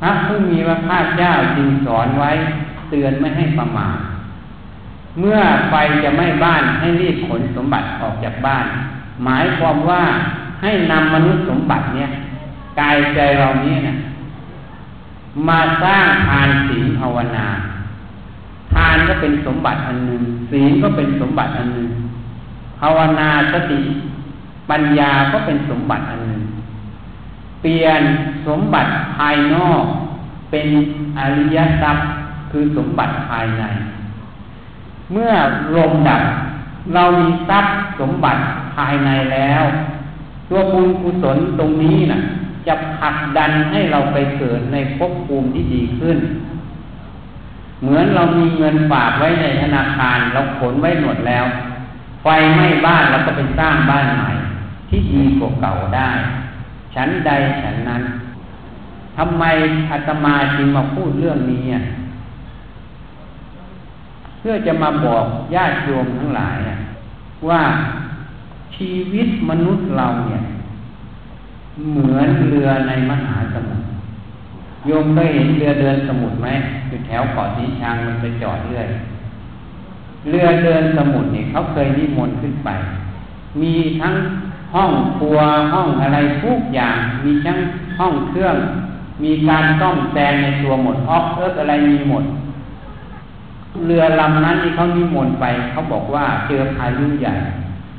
พระผู้มีพระภาคเจ้าจึงสอนไว้เตือนไม่ให้ประมาท เมื่อไฟจะไหม้บ้านให้รีบขนสมบัติออกจากบ้าน หมายความว่าให้นำมนุษย์สมบัติเนี่ยกายใจเรานี้นะมาสร้างทานศีลภาวนา ทานก็เป็นสมบัติอันหนึ่งศีลก็เป็นสมบัติอันหนึ่งภาวนาสติปัญญาก็เป็นสมบัติอันหนึ่งเปลี่ยนสมบัติภายนอกเป็นอริยทรัพย์คือสมบัติภายใน เมื่อลมดับ เรามีทรัพย์สมบัติภายในแล้ว ตัวบุญกุศลตรงนี้นะ่ะ จะผลักดันให้เราไปเกิดในภพภูมิที่ดีขึ้น เหมือนเรามีเงินฝากไว้ในธนาคาร เราขนไว้หมดแล้ว ไฟไหม้บ้านเราก็ไปสร้างบ้านใหม่ ที่ดีกว่าเก่าได้ ฉันใดฉันนั้นทำไมอาตมาจึงมาพูดเรื่องนี้เพื่อจะมาบอกญาติโยมทั้งหลายว่าชีวิตมนุษย์เราเนี่ย เหมือนเรือในมหาสมุทรโยมเคยเห็นเรือเดินสมุทรไหมอยู่แถวเกาะสีชังมันไปจอดเรื่อยเรือเดินสมุทรเนี่ยเขาเคยนิมนต์ขึ้นไป มีทั้งห้องครัวห้องอะไรทุกอย่าง มีทั้งห้องเครื่อง มีการซ่อมแซมในตัวหมดออกเอิร์อะไรมีหมด เรือลำนั้นที่เขานิมนต์ไปเขาบอกว่าเจอพายุใหญ่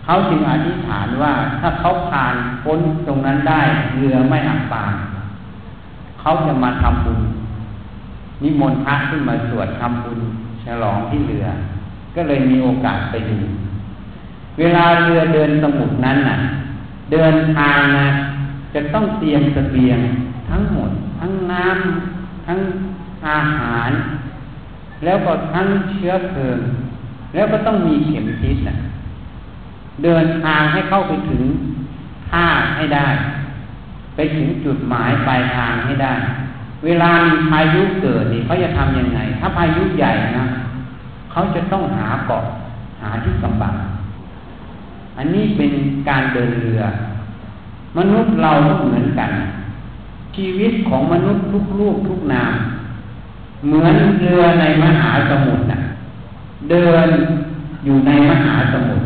เขาจึงอธิษฐานว่าถ้าเขาผ่านพ้นตรงนั้นได้เรือไม่อับปางเขาจะมาทำบุญนิมนต์พระขึ้นมาสวดทำบุญฉลองที่เรือ ก็เลยมีโอกาสไปดูเวลาเรือเดินสมุทรนั้นน่ะ เดินทางนะจะต้องเตรียมสเสบียงทั้งหมด ทั้งน้ำทั้งอาหาร แล้วก็ทั้งเชื้อเพลิง แล้วก็ต้องมีเข็มทิศน่ะเดินทางให้เข้าไปถึงท่าให้ได้ ไปถึงจุดหมายปลายทางให้ได้ เวลามีพายุเกิดนี่เขาจะทำยังไง ถ้าพายุใหญ่นะเขาจะต้องหาเกาะหาที่กำบังอันนี้เป็นการเดินเรือ มนุษย์เราก็เหมือนกัน ชีวิตของมนุษย์ทุกรูปทุกนาม เหมือนเรือในมหาสมุทรนะเดินอยู่ในมหาสมุทร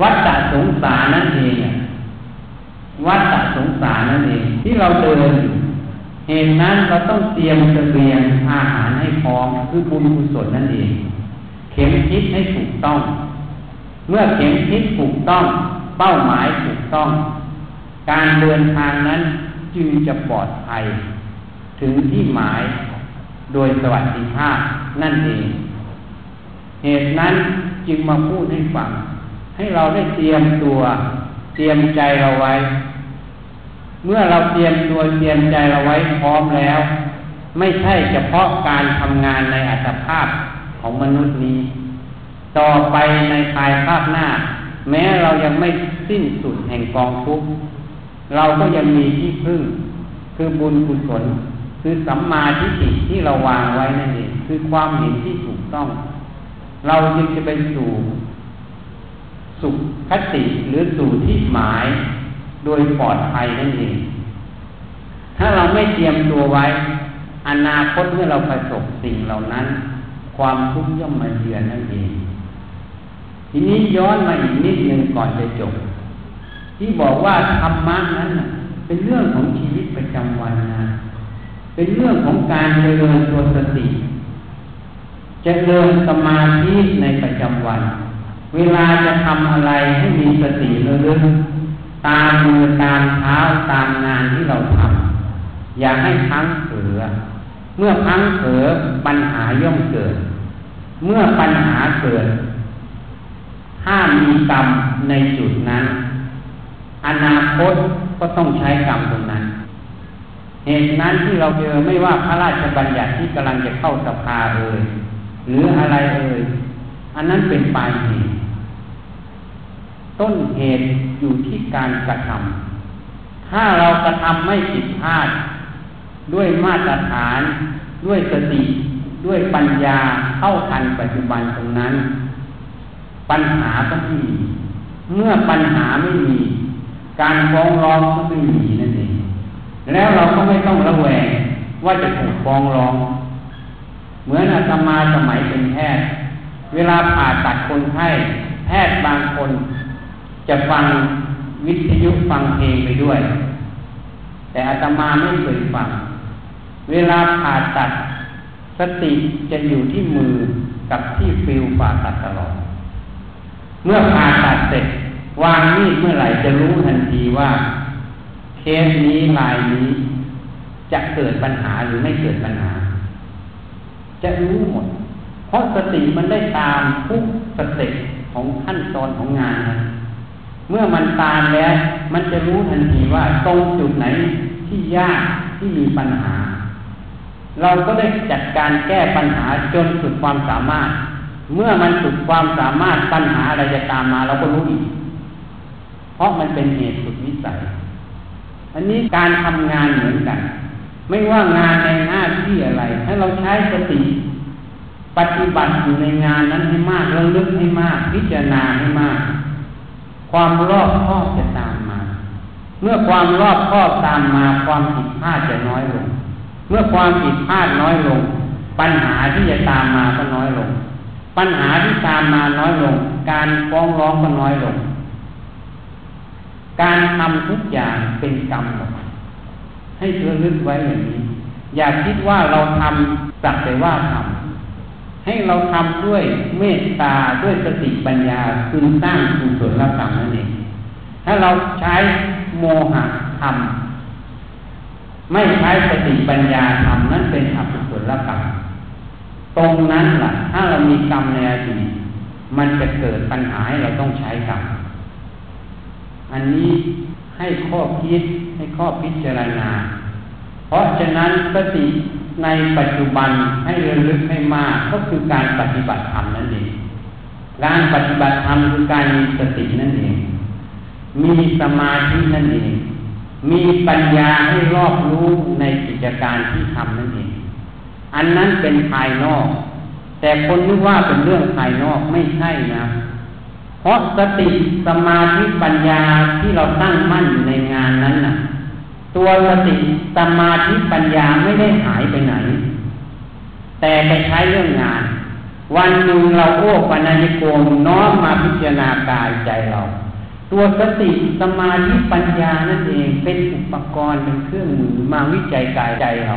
วัฏสงสารนั่นเองวัฏสงสารนั่นเองที่เราเดินเหตุนั้นเราต้องเตรียมเสบียงอาหารให้พร้อมคือบุญกุศลนั่นเอง เข็มทิศให้ถูกต้อง เมื่อเข็มทิศถูกต้อง เป้าหมายถูกต้อง การเดินทางนั้นจึงจะปลอดภัย ถึงที่หมาย โดยสวัสดิภาพนั่นเอง เหตุนั้นจึงมาพูดให้ฟัง ให้เราได้เตรียมตัว เตรียมใจเราไว้ เมื่อเราเตรียมตัวเตรียมใจเราไว้พร้อมแล้ว ไม่ใช่เฉพาะการทำงานในอัตภาพของมนุษย์นี้ ต่อไปในภายภาคหน้า แม้เรายังไม่สิ้นสุดแห่งกองทุกข์เราก็ยังมีที่พึ่ง คือบุญกุศล คือสัมมาทิฏฐิที่เราวางไว้นั่นเองคือความเห็นที่ถูกต้อง เราจึงจะไปสู่สุขคติหรือสู่ที่หมายโดยปลอดภัยนั่นเอง ถ้าเราไม่เตรียมตัวไว้ อนาคตเมื่อเราประสบสิ่งเหล่านั้น ความทุกข์ย่อมมาเยือนนั่นเอง ทีนี้ย้อนมาอีกนิดนึงก่อนจะจบ ที่บอกว่าธรรมะนั้นเป็นเรื่องของชีวิตประจำวันนะ เป็นเรื่องของการเจริญตัวสติจเจริญสมาธิในประจำวัน เวลาจะทำอะไรให้มีสติเรื่อยๆตามมือตามเท้าตามงานที่เราทำอย่าให้พังเผลอเมื่อพังเผลอปัญหาย่อมเกิด เมื่อปัญหาเกิด ถ้ามีกรรมในจุดนั้น อนาคตก็ต้องใช้กรรมตรงนั้น เหตุนั้นที่เราเจอไม่ว่าพระราชบัญญัติที่กำลังจะเข้าสภาเอ่ยหรืออะไรเอ่ยอันนั้นเป็นปลายเหตุต้นเหตุอยู่ที่การกระทำถ้าเรากระทำไม่ผิดพลาด ด้วยมาตรฐาน ด้วยสติ ด้วยปัญญาเข้าทันปัจจุบันตรงนั้น ปัญหาก็ไม่มี เมื่อปัญหาไม่มี การฟ้องร้องก็ไม่มีน แล้วเราก็ไม่ต้องระแวงว่าจะถูกฟ้องร้อง เหมือนอาตมาสมัยเป็นแพทย์ เวลาผ่าตัดคนไข้แพทย์บางคน จะฟังวิทยุฟังเพลงไปด้วย แต่อาตมาไม่เคยฟัง เวลาผ่าตัดสติจะอยู่ที่มือกับที่ฟิลผ่าตัดตลอด เมื่อผ่าตัดเสร็จ วางมีดเมื่อไหร่จะรู้ทันทีว่า เคสนี้ลายนี้จะเกิดปัญหาหรือไม่เกิดปัญหา จะรู้หมด เพราะสติมันได้ตามทุกสเต็ปของขั้นตอนของงาน เมื่อมันตามแล้ว มันจะรู้ทันทีว่าตรงจุดไหนที่ยากที่มีปัญหา เราก็ได้จัดการแก้ปัญหาจนสุดความสามารถ เมื่อมันสุดความสามารถปัญหาอะไรจะตามมาเราก็รู้อีก เพราะมันเป็นเหตุสุดวิสัย อันนี้การทำงานเหมือนกัน ไม่ว่างานในหน้าที่อะไร ให้เราใช้สติ ปฏิบัติอยู่ในงานนั้นให้มากระลึกให้มาก พิจารณาให้มาก ความรอบคอบจะตามมา เมื่อความรอบคอบตามมา ความผิดพลาดจะน้อยลง เมื่อความผิดพลาดน้อยลง ปัญหาที่จะตามมาก็น้อยลง ปัญหาที่ตามมาน้อยลง การฟ้องร้องก็น้อยลง การทำทุกอย่างเป็นกรรมหมดให้เธอลึกไว้อย่างนี้ อย่าคิดว่าเราทำสักแต่ว่าทำให้เราทำด้วยเมตตาด้วยสติปัญญาคืนสร้างกุศลกรรมนั่นเองถ้าเราใช้โมหะทำไม่ใช้สติปัญญาทำนั่นเป็นอกุศลกรรมตรงนั้นแหละถ้าเรามีกรรมในอดีตมันจะเกิดปัญหาให้เราต้องใช้กรรม อันนี้ให้ข้อคิดให้ข้อพิจารณา เพราะฉะนั้นสติในปัจจุบันให้ระลึกให้มากก็คือการปฏิบัติธรรมนั่นเองการปฏิบัติธรรมคือการมีสตินั่นเอง มีสมาธินั่นเอง มีปัญญาให้รอบรู้ในกิจการที่ทำนั่นเอง อันนั้นเป็นภายนอก แต่คนนึกว่าเป็นเรื่องภายนอกไม่ใช่นะ เพราะสติสมาธิปัญญาที่เราตั้งมั่นอยู่ในงานนั้นน่ะ ตัวสติสมาธิปัญญาไม่ได้หายไปไหน แต่ไปใช้เรื่องงาน วันหนึ่งเราโอ้ปัญญโกมน้อมมาพิจารณากายใจเรา ตัวสติสมาธิปัญญานั่นเองเป็นอุปกรณ์เป็นเครื่องมือมาวิจัยกายใจเรา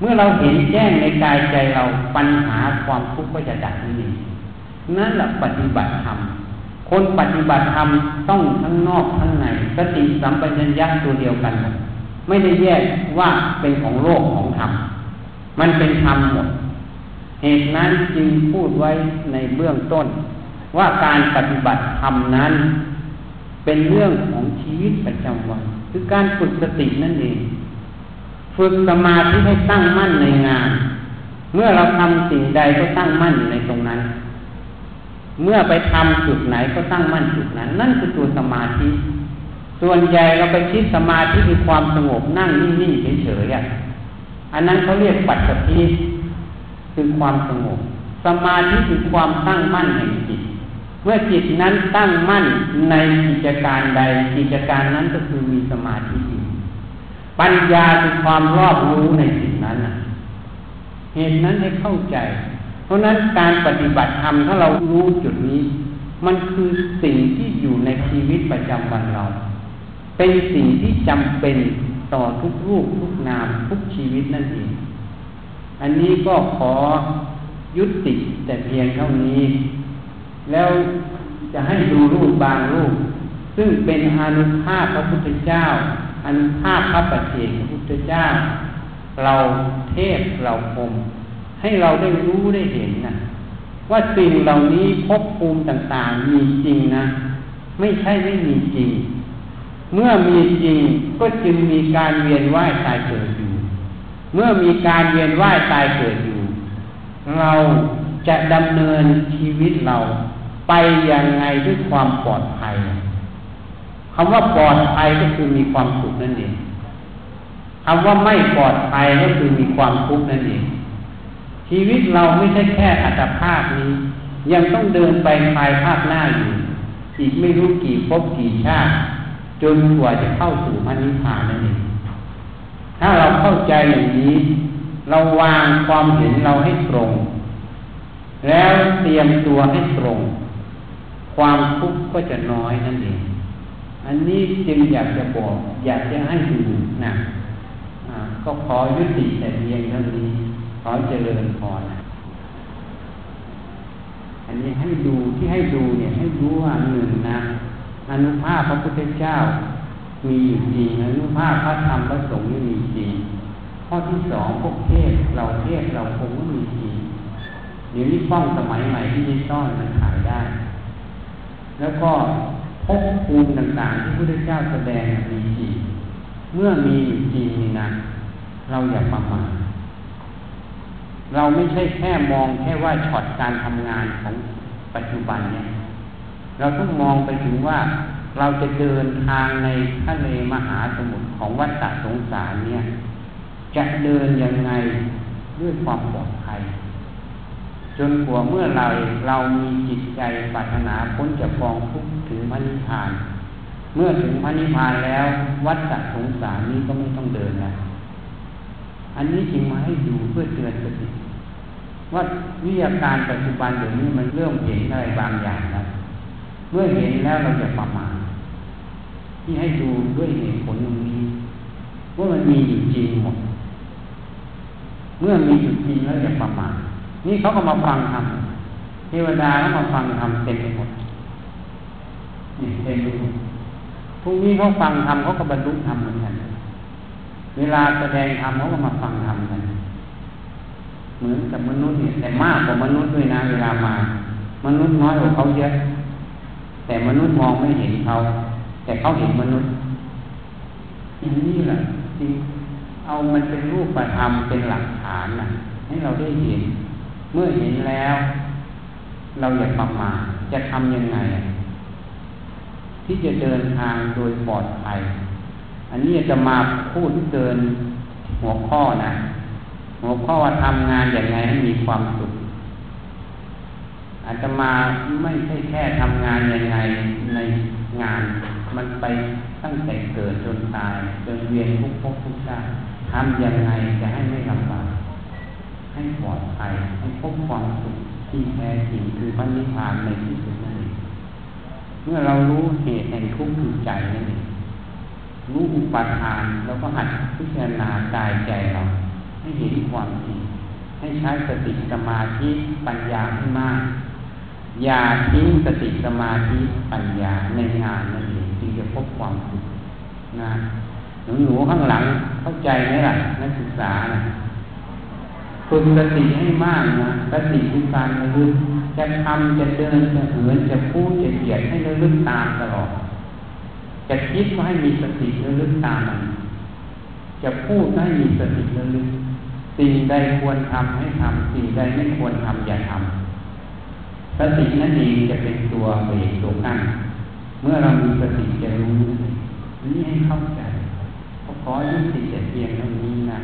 เมื่อเราเห็นแจ้งในกายใจเราปัญหาความทุกข์ก็จะดับนี่นั่นแหละปฏิบัติธรรม คนปฏิบัติธรรมต้องทั้งนอกทั้งในสติสัมปชัญญะตัวเดียวกัน ไม่ได้แยกว่าเป็นของโลกของธรรม มันเป็นธรรมหมด เหตุนั้นจึงพูดไว้ในเบื้องต้น ว่าการปฏิบัติธรรมนั้น เป็นเรื่องของชีวิตประจำวัน คือการฝึกสตินั่นเอง ฝึกสมาธิให้ตั้งมั่นในงาน เมื่อเราทำสิ่งใดก็ตั้งมั่นในตรงนั้น เมื่อไปทำจุดไหนก็ตั้งมั่นจุดนั้น นั่นคือตัวสมาธิ ส่วนใหญ่เราไปคิดสมาธิคือความสงบนั่งนิ่งๆเฉยๆอันนั้นเขาเรียกปัจจัยคือความสงบ สมาธิคือความตั้งมั่นแห่งจิต เมื่อจิตนั้นตั้งมั่นในกิจการใด กิจการนั้นก็คือมีสมาธิอยู่ปัญญาคือความรอบรู้ในสิ่งนั้นเหตุนั้นให้เข้าใจ เพราะนั้นการปฏิบัติธรรมถ้าเรารู้จุดนี้ มันคือสิ่งที่อยู่ในชีวิตประจำวันเรา เป็นสิ่งที่จำเป็นต่อทุกรูปทุกนามทุกชีวิตนั่นเอง อันนี้ก็ขอยุติแต่เพียงเท่านี้ แล้วจะให้ดูรูปบางรูป ซึ่งเป็นอนุภาพพระพุทธเจ้าอนุภาพพระปัจเจกพระพุทธเจ้า เราเทพเราคม ให้เราได้รู้ได้เห็นนะว่าสิ่งเหล่านี้ภพภูมิต่างๆ มีจริงนะ ไม่ใช่ไม่มีจริง เมื่อมีจริงก็จึงมีการเวียนว่ายตายเกิดอยู่ เมื่อมีการเวียนว่ายตายเกิดอยู่ เราจะดำเนินชีวิตเราไปยังไงด้วยความปลอดภัยคำว่าปลอดภัยก็คือมีความสุขนั่นเองคำว่าไม่ปลอดภัยก็คือมีความทุกข์นั่นเอง ชีวิตเราไม่ใช่แค่อัตภาพนี้ ยังต้องเดินไปภายภาคหน้าอยู่ อีกไม่รู้กี่ภพกี่ชาติจนกว่าจะเข้าสู่พระนิพพานนั่นเองถ้าเราเข้าใจอย่างนี้ เราวางความเห็นเราให้ตรง แล้วเตรียมตัวให้ตรง ความทุกข์ก็จะน้อยนั่นเอง อันนี้จึงอยากจะบอก อยากจะให้ดูนะก็ขอยุติแต่เพียงเท่านี้ อเจริญพรนะอันนี้ให้ดูที่ให้ดูเนี่ยให้รู้ว่าหนึ่งนะอนุภาพพระพุทธเจ้า มีอยู่จริงอนุภาพพระธรรมพระสงฆ์มีจริงข้อที่สองพวกเทศเราเทศเราคงก็มีจริงเดี๋ยวนี้ฟ้องสมัยใหม่ที่ยิ่ต้อนมันขายได้ แล้วก็พบภูมิต่างๆที่พระพุทธเจ้าแสดงมีจริงเมื่อมีอยู่จริงนะเราอย่าประมาท เราไม่ใช่แค่มองแค่ว่าช็อตการทำงานของปัจจุบันเนี่ย เราต้องมองไปถึงว่าเราจะเดินทางในทะเลมหาสมุทรของวัฏฏะสงสารเนี่ย จะเดินยังไงด้วยความปลอดภัย จนกว่าเมื่อเราเรามีจิตใจปรารถนาพ้นจากกองทุกข์ถึงพระนิพพาน เมื่อถึงพระนิพพานแล้ววัฏฏะสงสารนี้ก็ไม่ต้องเดินแล้ว อันนี้จึงมาให้ดูเพื่อเตือนสติว่าวิทยาการปัจจุบันเดี๋ยวนี้มันเริ่มเห็นอะไรบางอย่างแล้วเมื่อเห็นแล้วเราจะประมาทที่ให้ดูด้วยเหตุผลตรงนี้ว่ามันมีอยู่จริงหมดเมื่อมีอยู่จริงแล้วจะประมาทนี่เขาก็มาฟังทำเทวดาเขามาฟังทำเต็มไปหมดนี่เต็มไปหมดพรุ่งนี้เขาฟังทำเขาก็บรรลุธรรมเหมือนกัน เวลาแสดงธรรมเขาก็มาฟังธรรมกันเหมือนกับมนุษย์เนี่ยแต่มากกว่ามนุษย์ด้วยนะเวลามา มนุษย์น้อยกว่าเขาเยอะ แต่มนุษย์มองไม่เห็นเขา แต่เขาเห็นมนุษย์อันนี้แหละจริงเอามันเป็นรูปธรรมเป็นหลักฐานนะให้เราได้เห็น เมื่อเห็นแล้ว เราอย่าประมาทจะทำยังไง ที่จะเดินทางโดยปลอดภัย อันนี้จะมาพูดเกินหัวข้อนะ หัวข้อว่าทำงานอย่างไรให้มีความสุขอาจจะมาไม่ใช่แค่ทำงานยังไงในงาน มันไปตั้งแต่เกิดจนตายจนเวียนทุกภพทุกชาติทำยังไงจะให้ไม่ลำบากให้ปลอดภัยให้พบความสุขที่แท้จริงคือพระนิพพานในที่สุดนั่นเองเมื่อเรารู้เหตุแห่งทุกข์คือใจนั่นเอง รู้อุปาทานแล้วก็หัดพิจารณากายใจเรา ให้เห็นความจริงให้ใช้สติสมาธิปัญญาให้มาก อย่าทิ้งสติสมาธิปัญญาในงานนั่นเองจึงจะพบความสุขนะหนูหนูข้างหลังเข้าใจไหมล่ะนักศึกษานะฝึกสติให้มากนะสติคือการระลึกจะทำจะเดินจะเหินจะพูดจะเหยียดให้ระลึกตามตลอด จะคิดก็ให้มีสติระลึกตามมันจะพูดให้มีสติระลึกสิ่งใดควรทำให้ทำสิ่งใดไม่ควรทำอย่าทำสตินั่นเองจะเป็นตัวเบรกตัวกั้นเมื่อเรามีสติจะรู้นี่ให้เข้าใจขอยุติแต่เพียงเท่านี้นะ